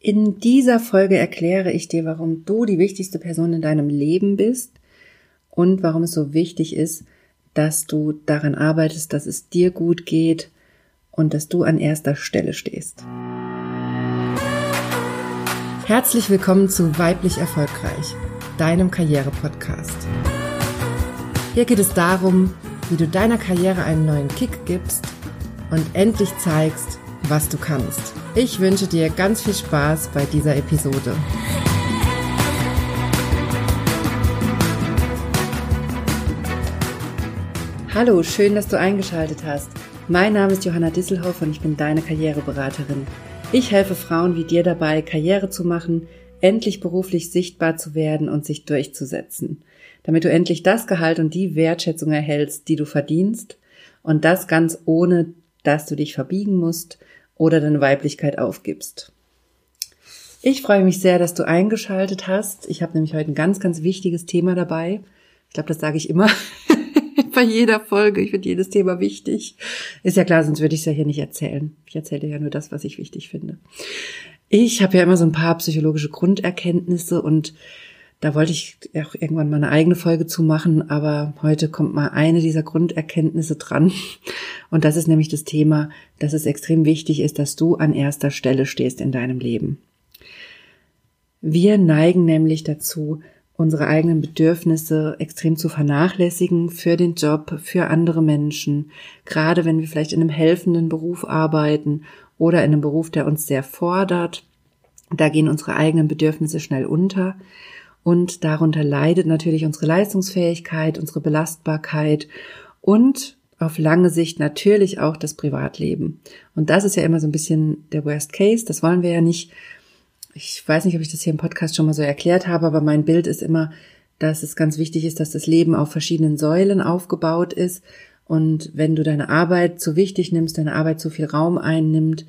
In dieser Folge erkläre ich dir, warum du die wichtigste Person in deinem Leben bist und warum es so wichtig ist, dass du daran arbeitest, dass es dir gut geht und dass du an erster Stelle stehst. Herzlich willkommen zu Weiblich Erfolgreich, deinem Karriere-Podcast. Hier geht es darum, wie du deiner Karriere einen neuen Kick gibst und endlich zeigst, was du kannst. Ich wünsche dir ganz viel Spaß bei dieser Episode. Hallo, schön, dass du eingeschaltet hast. Mein Name ist Johanna Disselhoff und ich bin deine Karriereberaterin. Ich helfe Frauen wie dir dabei, Karriere zu machen, endlich beruflich sichtbar zu werden und sich durchzusetzen, damit du endlich das Gehalt und die Wertschätzung erhältst, die du verdienst und das ganz ohne, dass du dich verbiegen musst oder deine Weiblichkeit aufgibst. Ich freue mich sehr, dass du eingeschaltet hast. Ich habe nämlich heute ein ganz, ganz wichtiges Thema dabei. Ich glaube, das sage ich immer bei jeder Folge. Ich finde jedes Thema wichtig. Ist ja klar, sonst würde ich es ja hier nicht erzählen. Ich erzähle ja nur das, was ich wichtig finde. Ich habe ja immer so ein paar psychologische Grunderkenntnisse und da wollte ich auch irgendwann mal eine eigene Folge zu machen, aber heute kommt mal eine dieser Grunderkenntnisse dran. Und das ist nämlich das Thema, dass es extrem wichtig ist, dass du an erster Stelle stehst in deinem Leben. Wir neigen nämlich dazu, unsere eigenen Bedürfnisse extrem zu vernachlässigen für den Job, für andere Menschen, gerade wenn wir vielleicht in einem helfenden Beruf arbeiten oder in einem Beruf, der uns sehr fordert. Da gehen unsere eigenen Bedürfnisse schnell unter. Und darunter leidet natürlich unsere Leistungsfähigkeit, unsere Belastbarkeit und auf lange Sicht natürlich auch das Privatleben. Und das ist ja immer so ein bisschen der Worst Case. Das wollen wir ja nicht. Ich weiß nicht, ob ich das hier im Podcast schon mal so erklärt habe, aber mein Bild ist immer, dass es ganz wichtig ist, dass das Leben auf verschiedenen Säulen aufgebaut ist. Und wenn du deine Arbeit zu wichtig nimmst, deine Arbeit zu viel Raum einnimmt,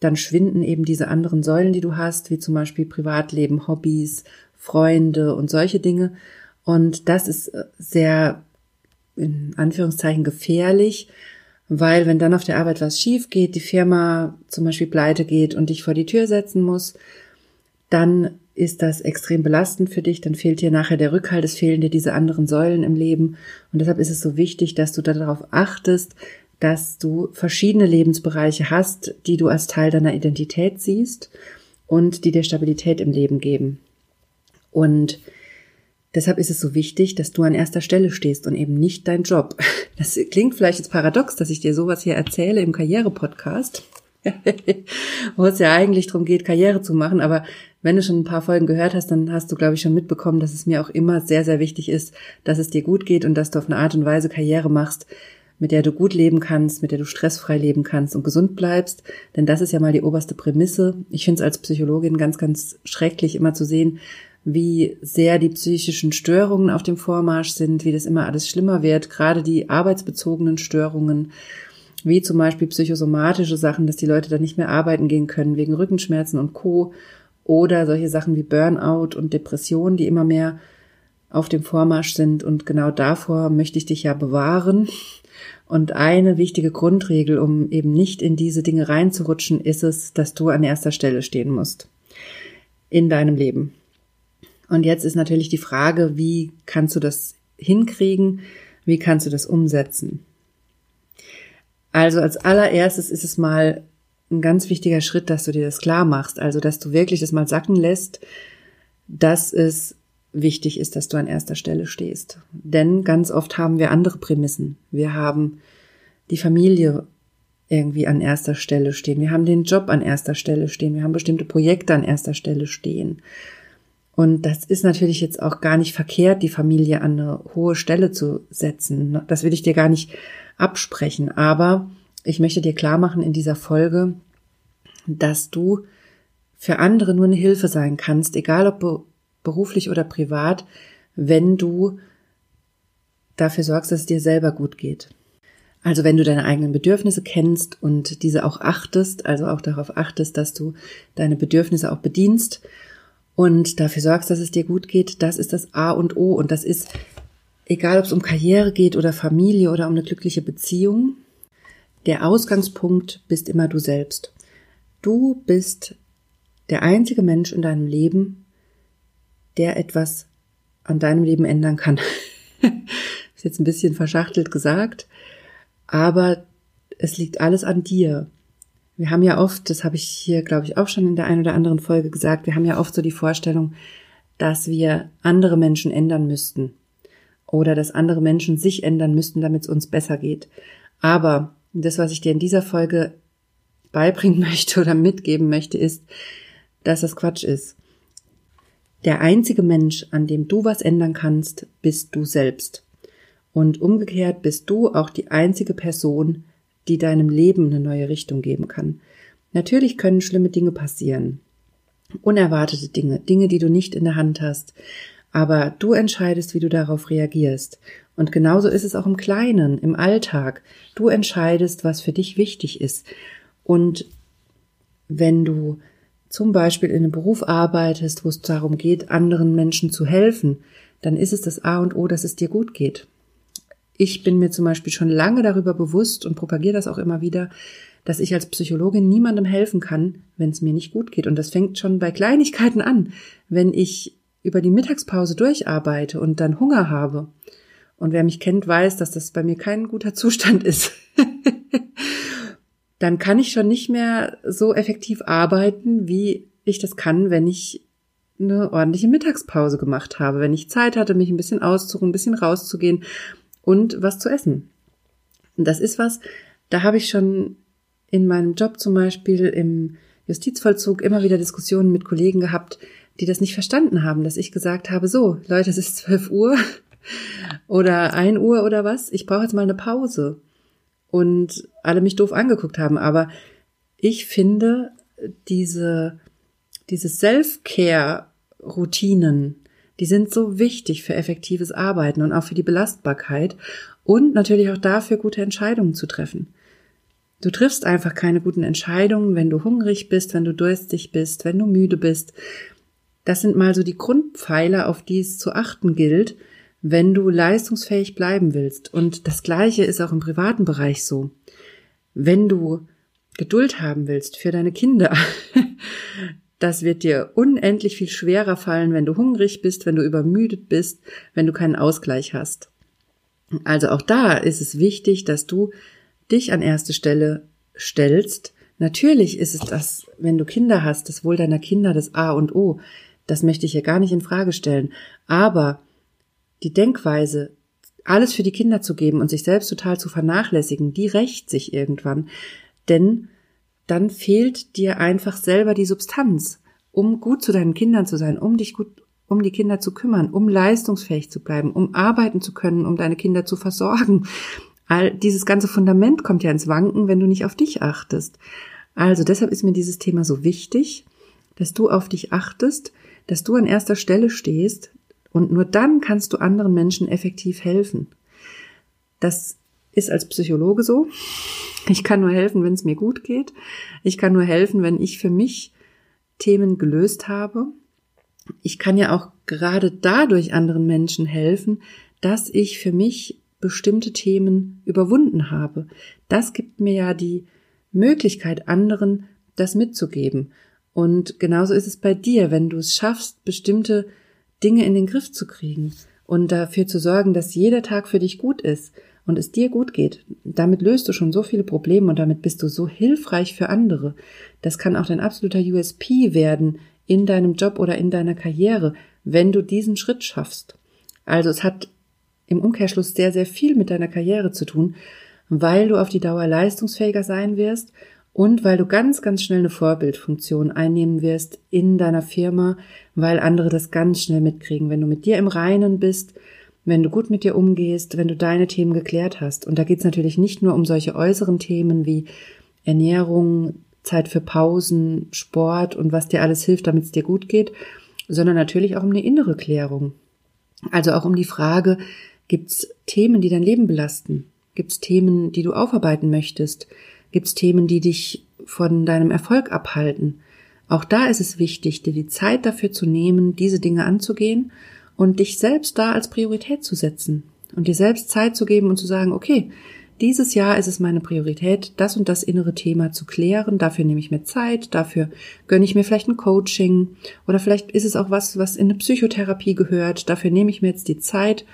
dann schwinden eben diese anderen Säulen, die du hast, wie zum Beispiel Privatleben, Hobbys, Freunde und solche Dinge. Und das ist äh, sehr, in Anführungszeichen, gefährlich, weil wenn dann auf der Arbeit was schief geht, die Firma zum Beispiel pleite geht und dich vor die Tür setzen muss, dann ist das extrem belastend für dich, dann fehlt dir nachher der Rückhalt, es fehlen dir diese anderen Säulen im Leben. Und deshalb ist es so wichtig, dass du darauf achtest, dass du verschiedene Lebensbereiche hast, die du als Teil deiner Identität siehst und die dir Stabilität im Leben geben. Und deshalb ist es so wichtig, dass du an erster Stelle stehst und eben nicht dein Job. Das klingt vielleicht jetzt paradox, dass ich dir sowas hier erzähle im Karriere-Podcast, wo es ja eigentlich darum geht, Karriere zu machen. Aber wenn du schon ein paar Folgen gehört hast, dann hast du, glaube ich, schon mitbekommen, dass es mir auch immer sehr, sehr wichtig ist, dass es dir gut geht und dass du auf eine Art und Weise Karriere machst, mit der du gut leben kannst, mit der du stressfrei leben kannst und gesund bleibst. Denn das ist ja mal die oberste Prämisse. Ich finde es als Psychologin ganz, ganz schrecklich, immer zu sehen, wie sehr die psychischen Störungen auf dem Vormarsch sind, wie das immer alles schlimmer wird, gerade die arbeitsbezogenen Störungen, wie zum Beispiel psychosomatische Sachen, dass die Leute dann nicht mehr arbeiten gehen können wegen Rückenschmerzen und Co. Oder solche Sachen wie Burnout und Depression, die immer mehr auf dem Vormarsch sind. Und genau davor möchte ich dich ja bewahren. Und eine wichtige Grundregel, um eben nicht in diese Dinge reinzurutschen, ist es, dass du an erster Stelle stehen musst in deinem Leben. Und jetzt ist natürlich die Frage, wie kannst du das hinkriegen? Wie kannst du das umsetzen? Also als allererstes ist es mal ein ganz wichtiger Schritt, dass du dir das klar machst. Also, dass du wirklich das mal sacken lässt, dass es wichtig ist, dass du an erster Stelle stehst. Denn ganz oft haben wir andere Prämissen. Wir haben die Familie irgendwie an erster Stelle stehen. Wir haben den Job an erster Stelle stehen. Wir haben bestimmte Projekte an erster Stelle stehen. Und das ist natürlich jetzt auch gar nicht verkehrt, die Familie an eine hohe Stelle zu setzen. Das will ich dir gar nicht absprechen. Aber ich möchte dir klar machen in dieser Folge, dass du für andere nur eine Hilfe sein kannst, egal ob beruflich oder privat, wenn du dafür sorgst, dass es dir selber gut geht. Also wenn du deine eigenen Bedürfnisse kennst und diese auch achtest, also auch darauf achtest, dass du deine Bedürfnisse auch bedienst und dafür sorgst, dass es dir gut geht, das ist das A und O. Und das ist, egal ob es um Karriere geht oder Familie oder um eine glückliche Beziehung, der Ausgangspunkt bist immer du selbst. Du bist der einzige Mensch in deinem Leben, der etwas an deinem Leben ändern kann. ist jetzt ein bisschen verschachtelt gesagt, aber es liegt alles an dir. Wir haben ja oft, das habe ich hier, glaube ich, auch schon in der einen oder anderen Folge gesagt, wir haben ja oft so die Vorstellung, dass wir andere Menschen ändern müssten oder dass andere Menschen sich ändern müssten, damit es uns besser geht. Aber das, was ich dir in dieser Folge beibringen möchte oder mitgeben möchte, ist, dass das Quatsch ist. Der einzige Mensch, an dem du was ändern kannst, bist du selbst. Und umgekehrt bist du auch die einzige Person, die deinem Leben eine neue Richtung geben kann. Natürlich können schlimme Dinge passieren. Unerwartete Dinge, Dinge, die du nicht in der Hand hast. Aber du entscheidest, wie du darauf reagierst. Und genauso ist es auch im Kleinen, im Alltag. Du entscheidest, was für dich wichtig ist. Und wenn du zum Beispiel in einem Beruf arbeitest, wo es darum geht, anderen Menschen zu helfen, dann ist es das A und O, dass es dir gut geht. Ich bin mir zum Beispiel schon lange darüber bewusst und propagiere das auch immer wieder, dass ich als Psychologin niemandem helfen kann, wenn es mir nicht gut geht. Und das fängt schon bei Kleinigkeiten an. Wenn ich über die Mittagspause durcharbeite und dann Hunger habe. Und wer mich kennt, weiß, dass das bei mir kein guter Zustand ist. dann kann ich schon nicht mehr so effektiv arbeiten, wie ich das kann, wenn ich eine ordentliche Mittagspause gemacht habe, wenn ich Zeit hatte, mich ein bisschen auszuruhen, ein bisschen rauszugehen und was zu essen. Und das ist was, da habe ich schon in meinem Job zum Beispiel im Justizvollzug immer wieder Diskussionen mit Kollegen gehabt, die das nicht verstanden haben, dass ich gesagt habe, so, Leute, es ist 12 Uhr oder 1 Uhr oder was, ich brauche jetzt mal eine Pause. Und alle mich doof angeguckt haben. Aber ich finde, diese, diese Self-Care-Routinen, die sind so wichtig für effektives Arbeiten und auch für die Belastbarkeit und natürlich auch dafür, gute Entscheidungen zu treffen. Du triffst einfach keine guten Entscheidungen, wenn du hungrig bist, wenn du durstig bist, wenn du müde bist. Das sind mal so die Grundpfeiler, auf die es zu achten gilt, wenn du leistungsfähig bleiben willst. Und das Gleiche ist auch im privaten Bereich so. Wenn du Geduld haben willst für deine Kinder, Das wird dir unendlich viel schwerer fallen, wenn du hungrig bist, wenn du übermüdet bist, wenn du keinen Ausgleich hast. Also auch da ist es wichtig, dass du dich an erste Stelle stellst. Natürlich ist es das, wenn du Kinder hast, das Wohl deiner Kinder das A und O. Das möchte ich hier gar nicht in Frage stellen. Aber die Denkweise, alles für die Kinder zu geben und sich selbst total zu vernachlässigen, die rächt sich irgendwann. Denn dann fehlt dir einfach selber die Substanz, um gut zu deinen Kindern zu sein, um dich gut um die Kinder zu kümmern, um leistungsfähig zu bleiben, um arbeiten zu können, um deine Kinder zu versorgen. All dieses ganze Fundament kommt ja ins Wanken, wenn du nicht auf dich achtest. Also deshalb ist mir dieses Thema so wichtig, dass du auf dich achtest, dass du an erster Stelle stehst und nur dann kannst du anderen Menschen effektiv helfen. Das ist als Psychologe so. Ich kann nur helfen, wenn es mir gut geht. Ich kann nur helfen, wenn ich für mich Themen gelöst habe. Ich kann ja auch gerade dadurch anderen Menschen helfen, dass ich für mich bestimmte Themen überwunden habe. Das gibt mir ja die Möglichkeit, anderen das mitzugeben. Und genauso ist es bei dir, wenn du es schaffst, bestimmte Dinge in den Griff zu kriegen und dafür zu sorgen, dass jeder Tag für dich gut ist und es dir gut geht, damit löst du schon so viele Probleme und damit bist du so hilfreich für andere. Das kann auch dein absoluter USP werden in deinem Job oder in deiner Karriere, wenn du diesen Schritt schaffst. Also es hat im Umkehrschluss sehr, sehr viel mit deiner Karriere zu tun, weil du auf die Dauer leistungsfähiger sein wirst und weil du ganz, ganz schnell eine Vorbildfunktion einnehmen wirst in deiner Firma, weil andere das ganz schnell mitkriegen. Wenn du mit dir im Reinen bist, wenn du gut mit dir umgehst, wenn du deine Themen geklärt hast. Und da geht es natürlich nicht nur um solche äußeren Themen wie Ernährung, Zeit für Pausen, Sport und was dir alles hilft, damit es dir gut geht, sondern natürlich auch um eine innere Klärung. Also auch um die Frage, gibt es Themen, die dein Leben belasten? Gibt es Themen, die du aufarbeiten möchtest? Gibt es Themen, die dich von deinem Erfolg abhalten? Auch da ist es wichtig, dir die Zeit dafür zu nehmen, diese Dinge anzugehen und dich selbst da als Priorität zu setzen und dir selbst Zeit zu geben und zu sagen, okay, dieses Jahr ist es meine Priorität, das und das innere Thema zu klären. Dafür nehme ich mir Zeit, dafür gönne ich mir vielleicht ein Coaching oder vielleicht ist es auch was, was in eine Psychotherapie gehört. Dafür nehme ich mir jetzt die Zeit,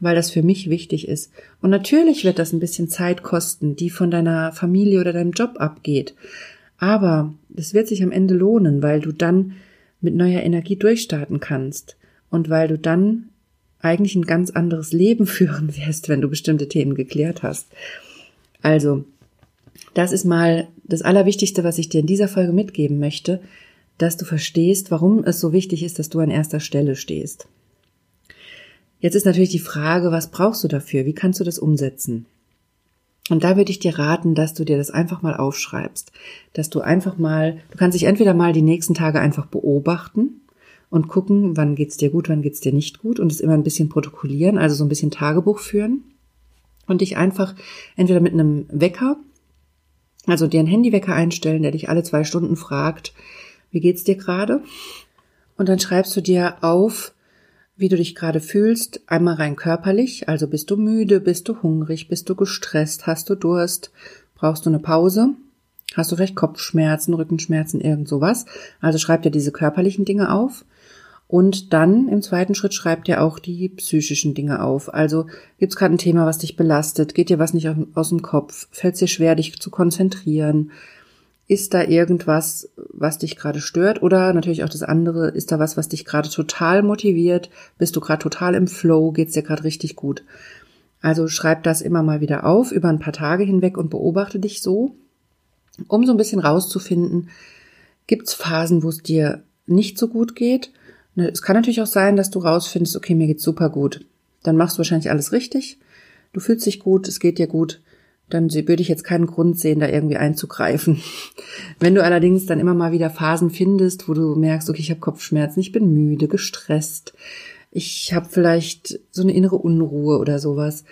weil das für mich wichtig ist. Und natürlich wird das ein bisschen Zeit kosten, die von deiner Familie oder deinem Job abgeht. Aber es wird sich am Ende lohnen, weil du dann mit neuer Energie durchstarten kannst und weil du dann eigentlich ein ganz anderes Leben führen wirst, wenn du bestimmte Themen geklärt hast. Also, das ist mal das Allerwichtigste, was ich dir in dieser Folge mitgeben möchte, dass du verstehst, warum es so wichtig ist, dass du an erster Stelle stehst. Jetzt ist natürlich die Frage, was brauchst du dafür? Wie kannst du das umsetzen? Und da würde ich dir raten, dass du dir das einfach mal aufschreibst, dass du einfach mal, du kannst dich entweder mal die nächsten Tage einfach beobachten und gucken, wann geht's dir gut, wann geht's dir nicht gut und es immer ein bisschen protokollieren, also so ein bisschen Tagebuch führen und dich einfach entweder mit einem Wecker, also dir einen Handywecker einstellen, der dich alle zwei Stunden fragt, wie geht's dir gerade? Und dann schreibst du dir auf, wie du dich gerade fühlst, einmal rein körperlich, also bist du müde, bist du hungrig, bist du gestresst, hast du Durst, brauchst du eine Pause, hast du vielleicht Kopfschmerzen, Rückenschmerzen, irgend sowas. Also schreib dir diese körperlichen Dinge auf und dann im zweiten Schritt schreibt ihr auch die psychischen Dinge auf. Also gibt es gerade ein Thema, was dich belastet? Geht dir was nicht aus dem Kopf? Fällt es dir schwer, dich zu konzentrieren? Ist da irgendwas, was dich gerade stört? Oder natürlich auch das andere, ist da was, was dich gerade total motiviert? Bist du gerade total im Flow? Geht's dir gerade richtig gut? Also schreib das immer mal wieder auf über ein paar Tage hinweg und beobachte dich so, um so ein bisschen rauszufinden, gibt's Phasen, wo es dir nicht so gut geht? Ne, es kann natürlich auch sein, dass du rausfindest, okay, mir geht's super gut. Dann machst du wahrscheinlich alles richtig. Du fühlst dich gut, es geht dir gut. Dann würde ich jetzt keinen Grund sehen, da irgendwie einzugreifen. Wenn du allerdings dann immer mal wieder Phasen findest, wo du merkst, okay, ich habe Kopfschmerzen, ich bin müde, gestresst, ich habe vielleicht so eine innere Unruhe oder sowas,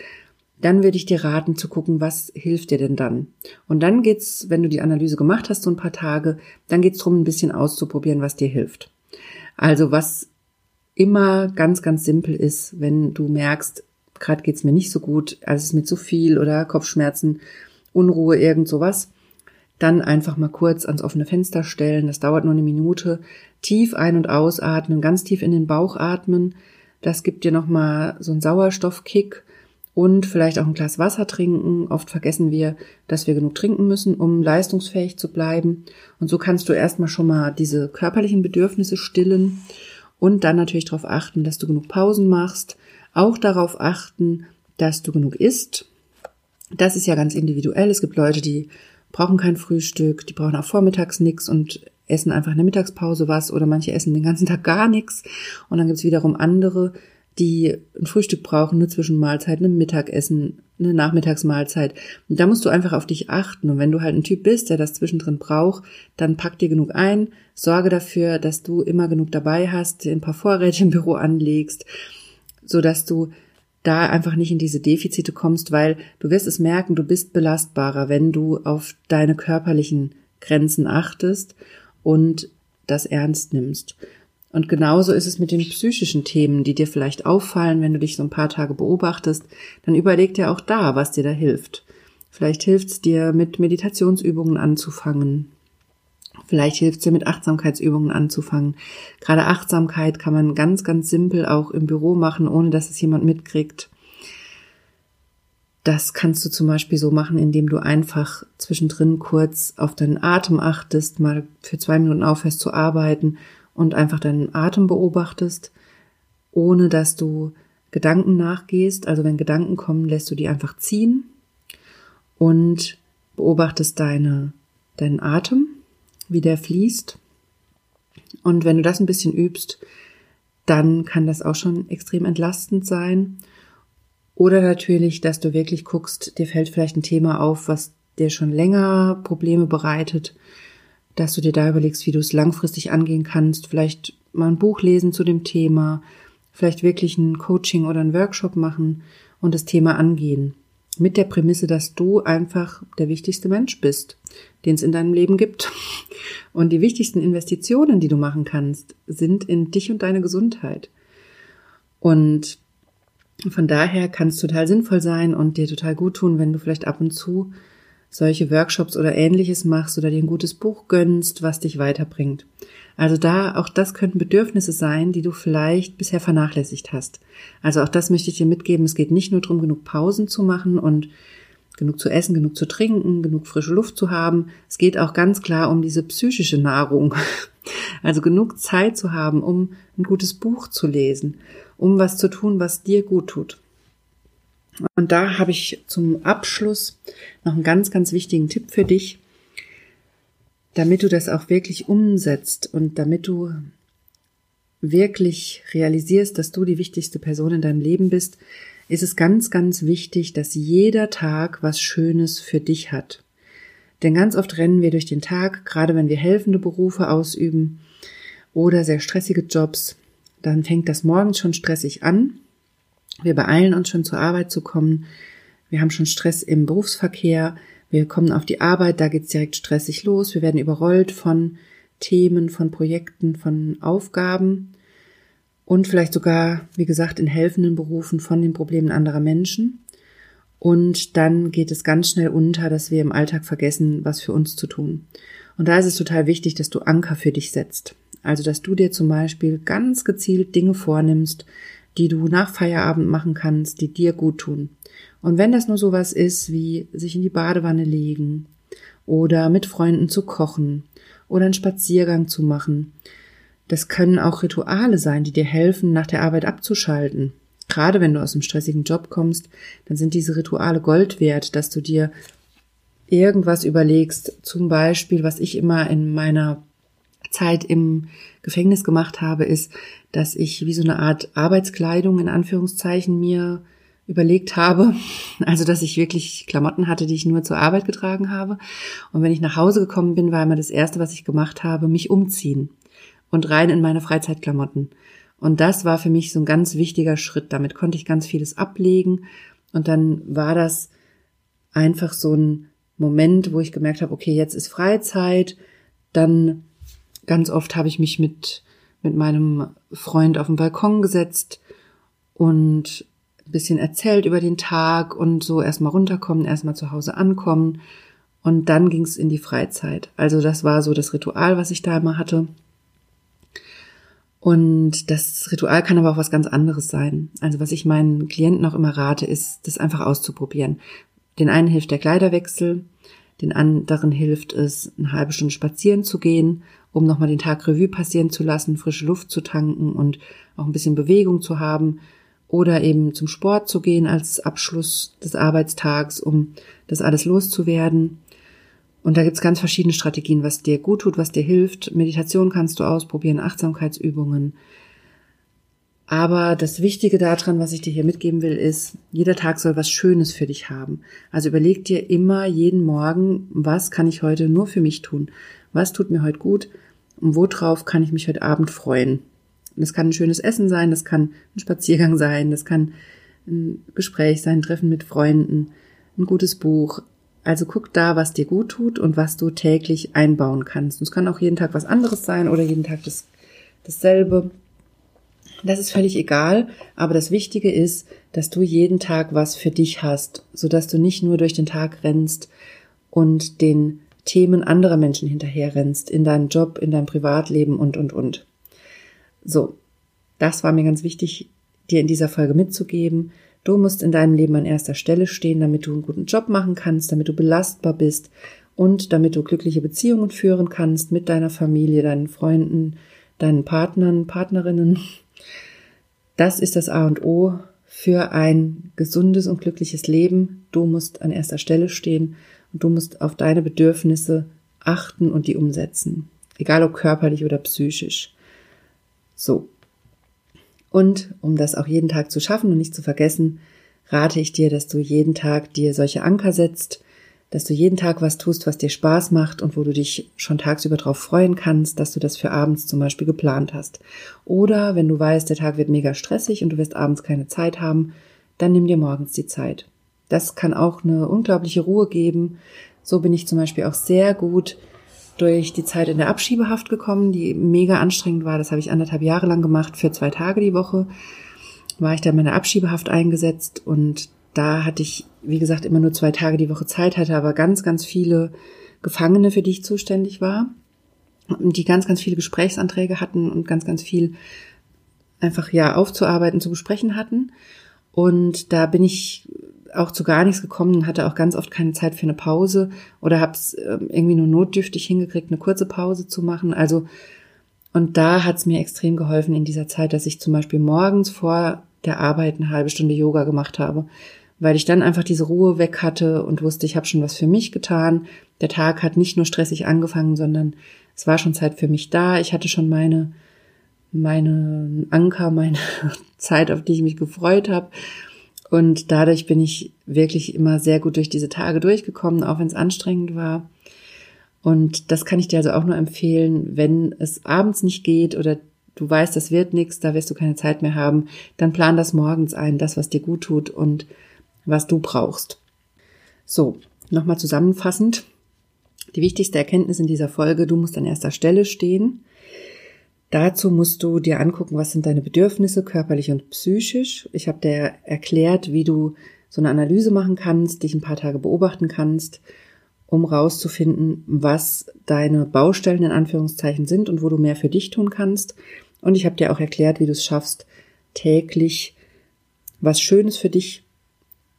dann würde ich dir raten zu gucken, was hilft dir denn dann? Und dann geht's, wenn du die Analyse gemacht hast, so ein paar Tage, dann geht's drum, ein bisschen auszuprobieren, was dir hilft. Also was immer ganz, ganz simpel ist, wenn du merkst, gerade geht's mir nicht so gut, also es ist mir zu viel oder Kopfschmerzen, Unruhe, irgend sowas, dann einfach mal kurz ans offene Fenster stellen. Das dauert nur eine Minute. Tief ein- und ausatmen, ganz tief in den Bauch atmen. Das gibt dir nochmal so einen Sauerstoffkick und vielleicht auch ein Glas Wasser trinken. Oft vergessen wir, dass wir genug trinken müssen, um leistungsfähig zu bleiben. Und so kannst du erstmal schon mal diese körperlichen Bedürfnisse stillen und dann natürlich darauf achten, dass du genug Pausen machst. Auch darauf achten, dass du genug isst. Das ist ja ganz individuell. Es gibt Leute, die brauchen kein Frühstück, die brauchen auch vormittags nichts und essen einfach in der Mittagspause was oder manche essen den ganzen Tag gar nichts. Und dann gibt es wiederum andere, die ein Frühstück brauchen, eine Zwischenmahlzeit, ein Mittagessen, eine Nachmittagsmahlzeit. Und da musst du einfach auf dich achten. Und wenn du halt ein Typ bist, der das zwischendrin braucht, dann pack dir genug ein, sorge dafür, dass du immer genug dabei hast, ein paar Vorräte im Büro anlegst, so dass du da einfach nicht in diese Defizite kommst, weil du wirst es merken, du bist belastbarer, wenn du auf deine körperlichen Grenzen achtest und das ernst nimmst. Und genauso ist es mit den psychischen Themen, die dir vielleicht auffallen, wenn du dich so ein paar Tage beobachtest. Dann überleg dir auch da, was dir da hilft. Vielleicht hilft es dir, mit Meditationsübungen anzufangen. Vielleicht hilft es dir, mit Achtsamkeitsübungen anzufangen. Gerade Achtsamkeit kann man ganz, ganz simpel auch im Büro machen, ohne dass es jemand mitkriegt. Das kannst du zum Beispiel so machen, indem du einfach zwischendrin kurz auf deinen Atem achtest, mal für zwei Minuten aufhörst zu arbeiten und einfach deinen Atem beobachtest, ohne dass du Gedanken nachgehst. Also wenn Gedanken kommen, lässt du die einfach ziehen und beobachtest deine, deinen Atem, wie der fließt. Und wenn du das ein bisschen übst, dann kann das auch schon extrem entlastend sein. Oder natürlich, dass du wirklich guckst, dir fällt vielleicht ein Thema auf, was dir schon länger Probleme bereitet dass du dir da überlegst, wie du es langfristig angehen kannst, vielleicht mal ein Buch lesen zu dem Thema, vielleicht wirklich ein Coaching oder ein Workshop machen und das Thema angehen. Mit der Prämisse, dass du einfach der wichtigste Mensch bist, den es in deinem Leben gibt. Und die wichtigsten Investitionen, die du machen kannst, sind in dich und deine Gesundheit. Und Von daher kann es total sinnvoll sein und dir total gut tun, wenn du vielleicht ab und zu solche Workshops oder ähnliches machst oder dir ein gutes Buch gönnst, was dich weiterbringt. Also da, auch das könnten Bedürfnisse sein, die du vielleicht bisher vernachlässigt hast. Also auch das möchte ich dir mitgeben. Es geht nicht nur darum, genug Pausen zu machen und genug zu essen, genug zu trinken, genug frische Luft zu haben. Es geht auch ganz klar um diese psychische Nahrung. Also genug Zeit zu haben, um ein gutes Buch zu lesen, um was zu tun, was dir gut tut. Und da habe ich zum Abschluss noch einen ganz, ganz wichtigen Tipp für dich, damit du das auch wirklich umsetzt und damit du wirklich realisierst, dass du die wichtigste Person in deinem Leben bist, ist es ganz, ganz wichtig, dass jeder Tag was Schönes für dich hat. Denn ganz oft rennen wir durch den Tag, gerade wenn wir helfende Berufe ausüben oder sehr stressige Jobs, dann fängt das morgens schon stressig an. Wir beeilen uns schon zur Arbeit zu kommen. Wir haben schon Stress im Berufsverkehr. Wir kommen auf die Arbeit, da geht's direkt stressig los. Wir werden überrollt von Themen, von Projekten, von Aufgaben und vielleicht sogar, wie gesagt, in helfenden Berufen von den Problemen anderer Menschen. Und dann geht es ganz schnell unter, dass wir im Alltag vergessen, was für uns zu tun. Und da ist es total wichtig, dass du Anker für dich setzt. Also, dass du dir zum Beispiel ganz gezielt Dinge vornimmst, die du nach Feierabend machen kannst, die dir gut tun. Und wenn das nur sowas ist, wie sich in die Badewanne legen oder mit Freunden zu kochen oder einen Spaziergang zu machen, das können auch Rituale sein, die dir helfen, nach der Arbeit abzuschalten. Gerade wenn du aus einem stressigen Job kommst, dann sind diese Rituale Gold wert, dass du dir irgendwas überlegst. Zum Beispiel, was ich immer in meiner Zeit im Gefängnis gemacht habe, ist, dass ich wie so eine Art Arbeitskleidung in Anführungszeichen mir überlegt habe. Also, dass ich wirklich Klamotten hatte, die ich nur zur Arbeit getragen habe. Und wenn ich nach Hause gekommen bin, war immer das Erste, was ich gemacht habe, mich umziehen und rein in meine Freizeitklamotten. Und das war für mich so ein ganz wichtiger Schritt. Damit konnte ich ganz vieles ablegen. Und dann war das einfach so ein Moment, wo ich gemerkt habe, okay, jetzt ist Freizeit. Dann ganz oft habe ich mich mit, mit meinem Freund auf den Balkon gesetzt und ein bisschen erzählt über den Tag und so erstmal runterkommen, erstmal zu Hause ankommen. Und dann ging es in die Freizeit. Also das war so das Ritual, was ich da immer hatte. Und das Ritual kann aber auch was ganz anderes sein. Also was ich meinen Klienten auch immer rate, ist, das einfach auszuprobieren. Den einen hilft der Kleiderwechsel, den anderen hilft es, eine halbe Stunde spazieren zu gehen, um nochmal den Tag Revue passieren zu lassen, frische Luft zu tanken und auch ein bisschen Bewegung zu haben. Oder eben zum Sport zu gehen als Abschluss des Arbeitstags, um das alles loszuwerden. Und da gibt's ganz verschiedene Strategien, was dir gut tut, was dir hilft. Meditation kannst du ausprobieren, Achtsamkeitsübungen. Aber das Wichtige daran, was ich dir hier mitgeben will, ist, jeder Tag soll was Schönes für dich haben. Also überleg dir immer jeden Morgen, was kann ich heute nur für mich tun? Was tut mir heute gut? Und worauf kann ich mich heute Abend freuen? Das kann ein schönes Essen sein, das kann ein Spaziergang sein, das kann ein Gespräch sein, ein Treffen mit Freunden, ein gutes Buch, also guck da, was dir gut tut und was du täglich einbauen kannst. Und es kann auch jeden Tag was anderes sein oder jeden Tag das, dasselbe. Das ist völlig egal, aber das Wichtige ist, dass du jeden Tag was für dich hast, sodass du nicht nur durch den Tag rennst und den Themen anderer Menschen hinterher rennst, in deinem Job, in deinem Privatleben und, und, und. So, das war mir ganz wichtig, dir in dieser Folge mitzugeben. Du musst in deinem Leben an erster Stelle stehen, damit du einen guten Job machen kannst, damit du belastbar bist und damit du glückliche Beziehungen führen kannst mit deiner Familie, deinen Freunden, deinen Partnern, Partnerinnen. Das ist das A und O für ein gesundes und glückliches Leben. Du musst an erster Stelle stehen und du musst auf deine Bedürfnisse achten und die umsetzen. Egal ob körperlich oder psychisch. So, und um das auch jeden Tag zu schaffen und nicht zu vergessen, rate ich dir, dass du jeden Tag dir solche Anker setzt, dass du jeden Tag was tust, was dir Spaß macht und wo du dich schon tagsüber drauf freuen kannst, dass du das für abends zum Beispiel geplant hast. Oder wenn du weißt, der Tag wird mega stressig und du wirst abends keine Zeit haben, dann nimm dir morgens die Zeit. Das kann auch eine unglaubliche Ruhe geben. So bin ich zum Beispiel auch sehr gut durch die Zeit in der Abschiebehaft gekommen, die mega anstrengend war. Das habe ich anderthalb Jahre lang gemacht für zwei Tage die Woche. war ich dann in der Abschiebehaft eingesetzt und da hatte ich, wie gesagt, immer nur zwei Tage die Woche Zeit, hatte aber ganz, ganz viele Gefangene, für die ich zuständig war, die ganz, ganz viele Gesprächsanträge hatten und ganz, ganz viel einfach ja aufzuarbeiten, zu besprechen hatten. Und da bin ich auch zu gar nichts gekommen, hatte auch ganz oft keine Zeit für eine Pause oder habe es ähm, irgendwie nur notdürftig hingekriegt, eine kurze Pause zu machen. Also und da hat es mir extrem geholfen in dieser Zeit, dass ich zum Beispiel morgens vor der Arbeit eine halbe Stunde Yoga gemacht habe, weil ich dann einfach diese Ruhe weg hatte und wusste, ich habe schon was für mich getan. Der Tag hat nicht nur stressig angefangen, sondern es war schon Zeit für mich da. Ich hatte schon meine meine Anker, meine Zeit, auf die ich mich gefreut habe. Und dadurch bin ich wirklich immer sehr gut durch diese Tage durchgekommen, auch wenn es anstrengend war. Und das kann ich dir also auch nur empfehlen, wenn es abends nicht geht oder du weißt, das wird nichts, da wirst du keine Zeit mehr haben, dann plan das morgens ein, das, was dir gut tut und was du brauchst. So, nochmal zusammenfassend. Die wichtigste Erkenntnis in dieser Folge, du musst an erster Stelle stehen. Dazu musst du dir angucken, was sind deine Bedürfnisse, körperlich und psychisch. Ich habe dir erklärt, wie du so eine Analyse machen kannst, dich ein paar Tage beobachten kannst um rauszufinden, was deine Baustellen in Anführungszeichen sind und wo du mehr für dich tun kannst. Und ich habe dir auch erklärt, wie du es schaffst, täglich was Schönes für dich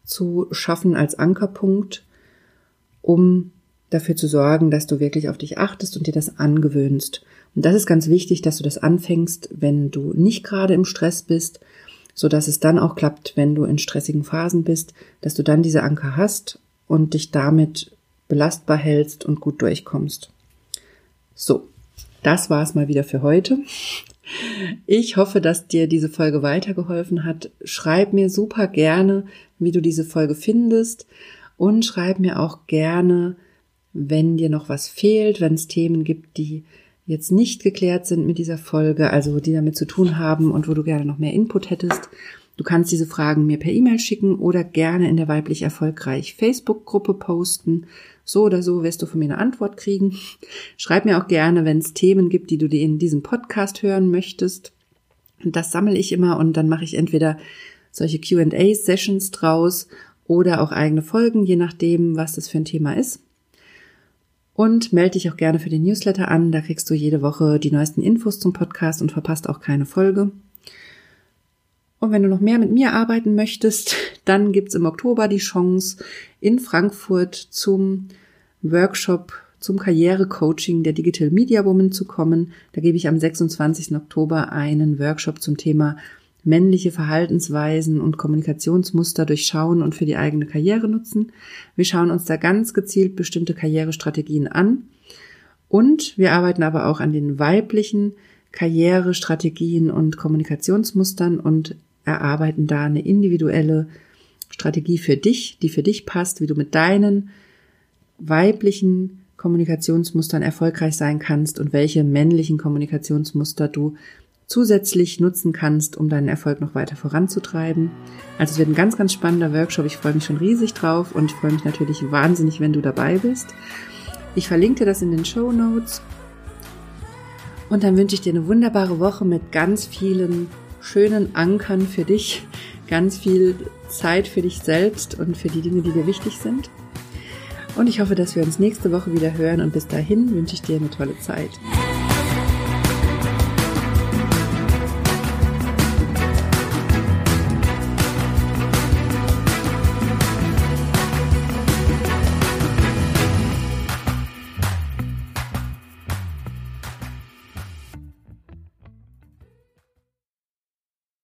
zu schaffen als Ankerpunkt, um dafür zu sorgen, dass du wirklich auf dich achtest und dir das angewöhnst. Und das ist ganz wichtig, dass du das anfängst, wenn du nicht gerade im Stress bist, so dass es dann auch klappt, wenn du in stressigen Phasen bist, dass du dann diese Anker hast und dich damit belastbar hältst und gut durchkommst. So, das war's mal wieder für heute. Ich hoffe, dass dir diese Folge weitergeholfen hat. Schreib mir super gerne, wie du diese Folge findest und schreib mir auch gerne, wenn dir noch was fehlt, wenn es Themen gibt, die jetzt nicht geklärt sind mit dieser Folge, also die damit zu tun haben und wo du gerne noch mehr Input hättest. Du kannst diese Fragen mir per E-Mail schicken oder gerne in der weiblich erfolgreich Facebook-Gruppe posten. So oder so wirst du von mir eine Antwort kriegen. Schreib mir auch gerne, wenn es Themen gibt, die du dir in diesem Podcast hören möchtest. Das sammle ich immer und dann mache ich entweder solche QA-Sessions draus oder auch eigene Folgen, je nachdem, was das für ein Thema ist. Und melde dich auch gerne für den Newsletter an. Da kriegst du jede Woche die neuesten Infos zum Podcast und verpasst auch keine Folge. Und wenn du noch mehr mit mir arbeiten möchtest, dann gibt's im Oktober die Chance, in Frankfurt zum Workshop zum Karrierecoaching der Digital Media Woman zu kommen. Da gebe ich am 26. Oktober einen Workshop zum Thema männliche Verhaltensweisen und Kommunikationsmuster durchschauen und für die eigene Karriere nutzen. Wir schauen uns da ganz gezielt bestimmte Karrierestrategien an. Und wir arbeiten aber auch an den weiblichen Karrierestrategien und Kommunikationsmustern und erarbeiten da eine individuelle Strategie für dich, die für dich passt, wie du mit deinen weiblichen Kommunikationsmustern erfolgreich sein kannst und welche männlichen Kommunikationsmuster du zusätzlich nutzen kannst, um deinen Erfolg noch weiter voranzutreiben. Also es wird ein ganz, ganz spannender Workshop. Ich freue mich schon riesig drauf und ich freue mich natürlich wahnsinnig, wenn du dabei bist. Ich verlinke dir das in den Show Notes. Und dann wünsche ich dir eine wunderbare Woche mit ganz vielen schönen Ankern für dich, ganz viel Zeit für dich selbst und für die Dinge, die dir wichtig sind. Und ich hoffe, dass wir uns nächste Woche wieder hören und bis dahin wünsche ich dir eine tolle Zeit.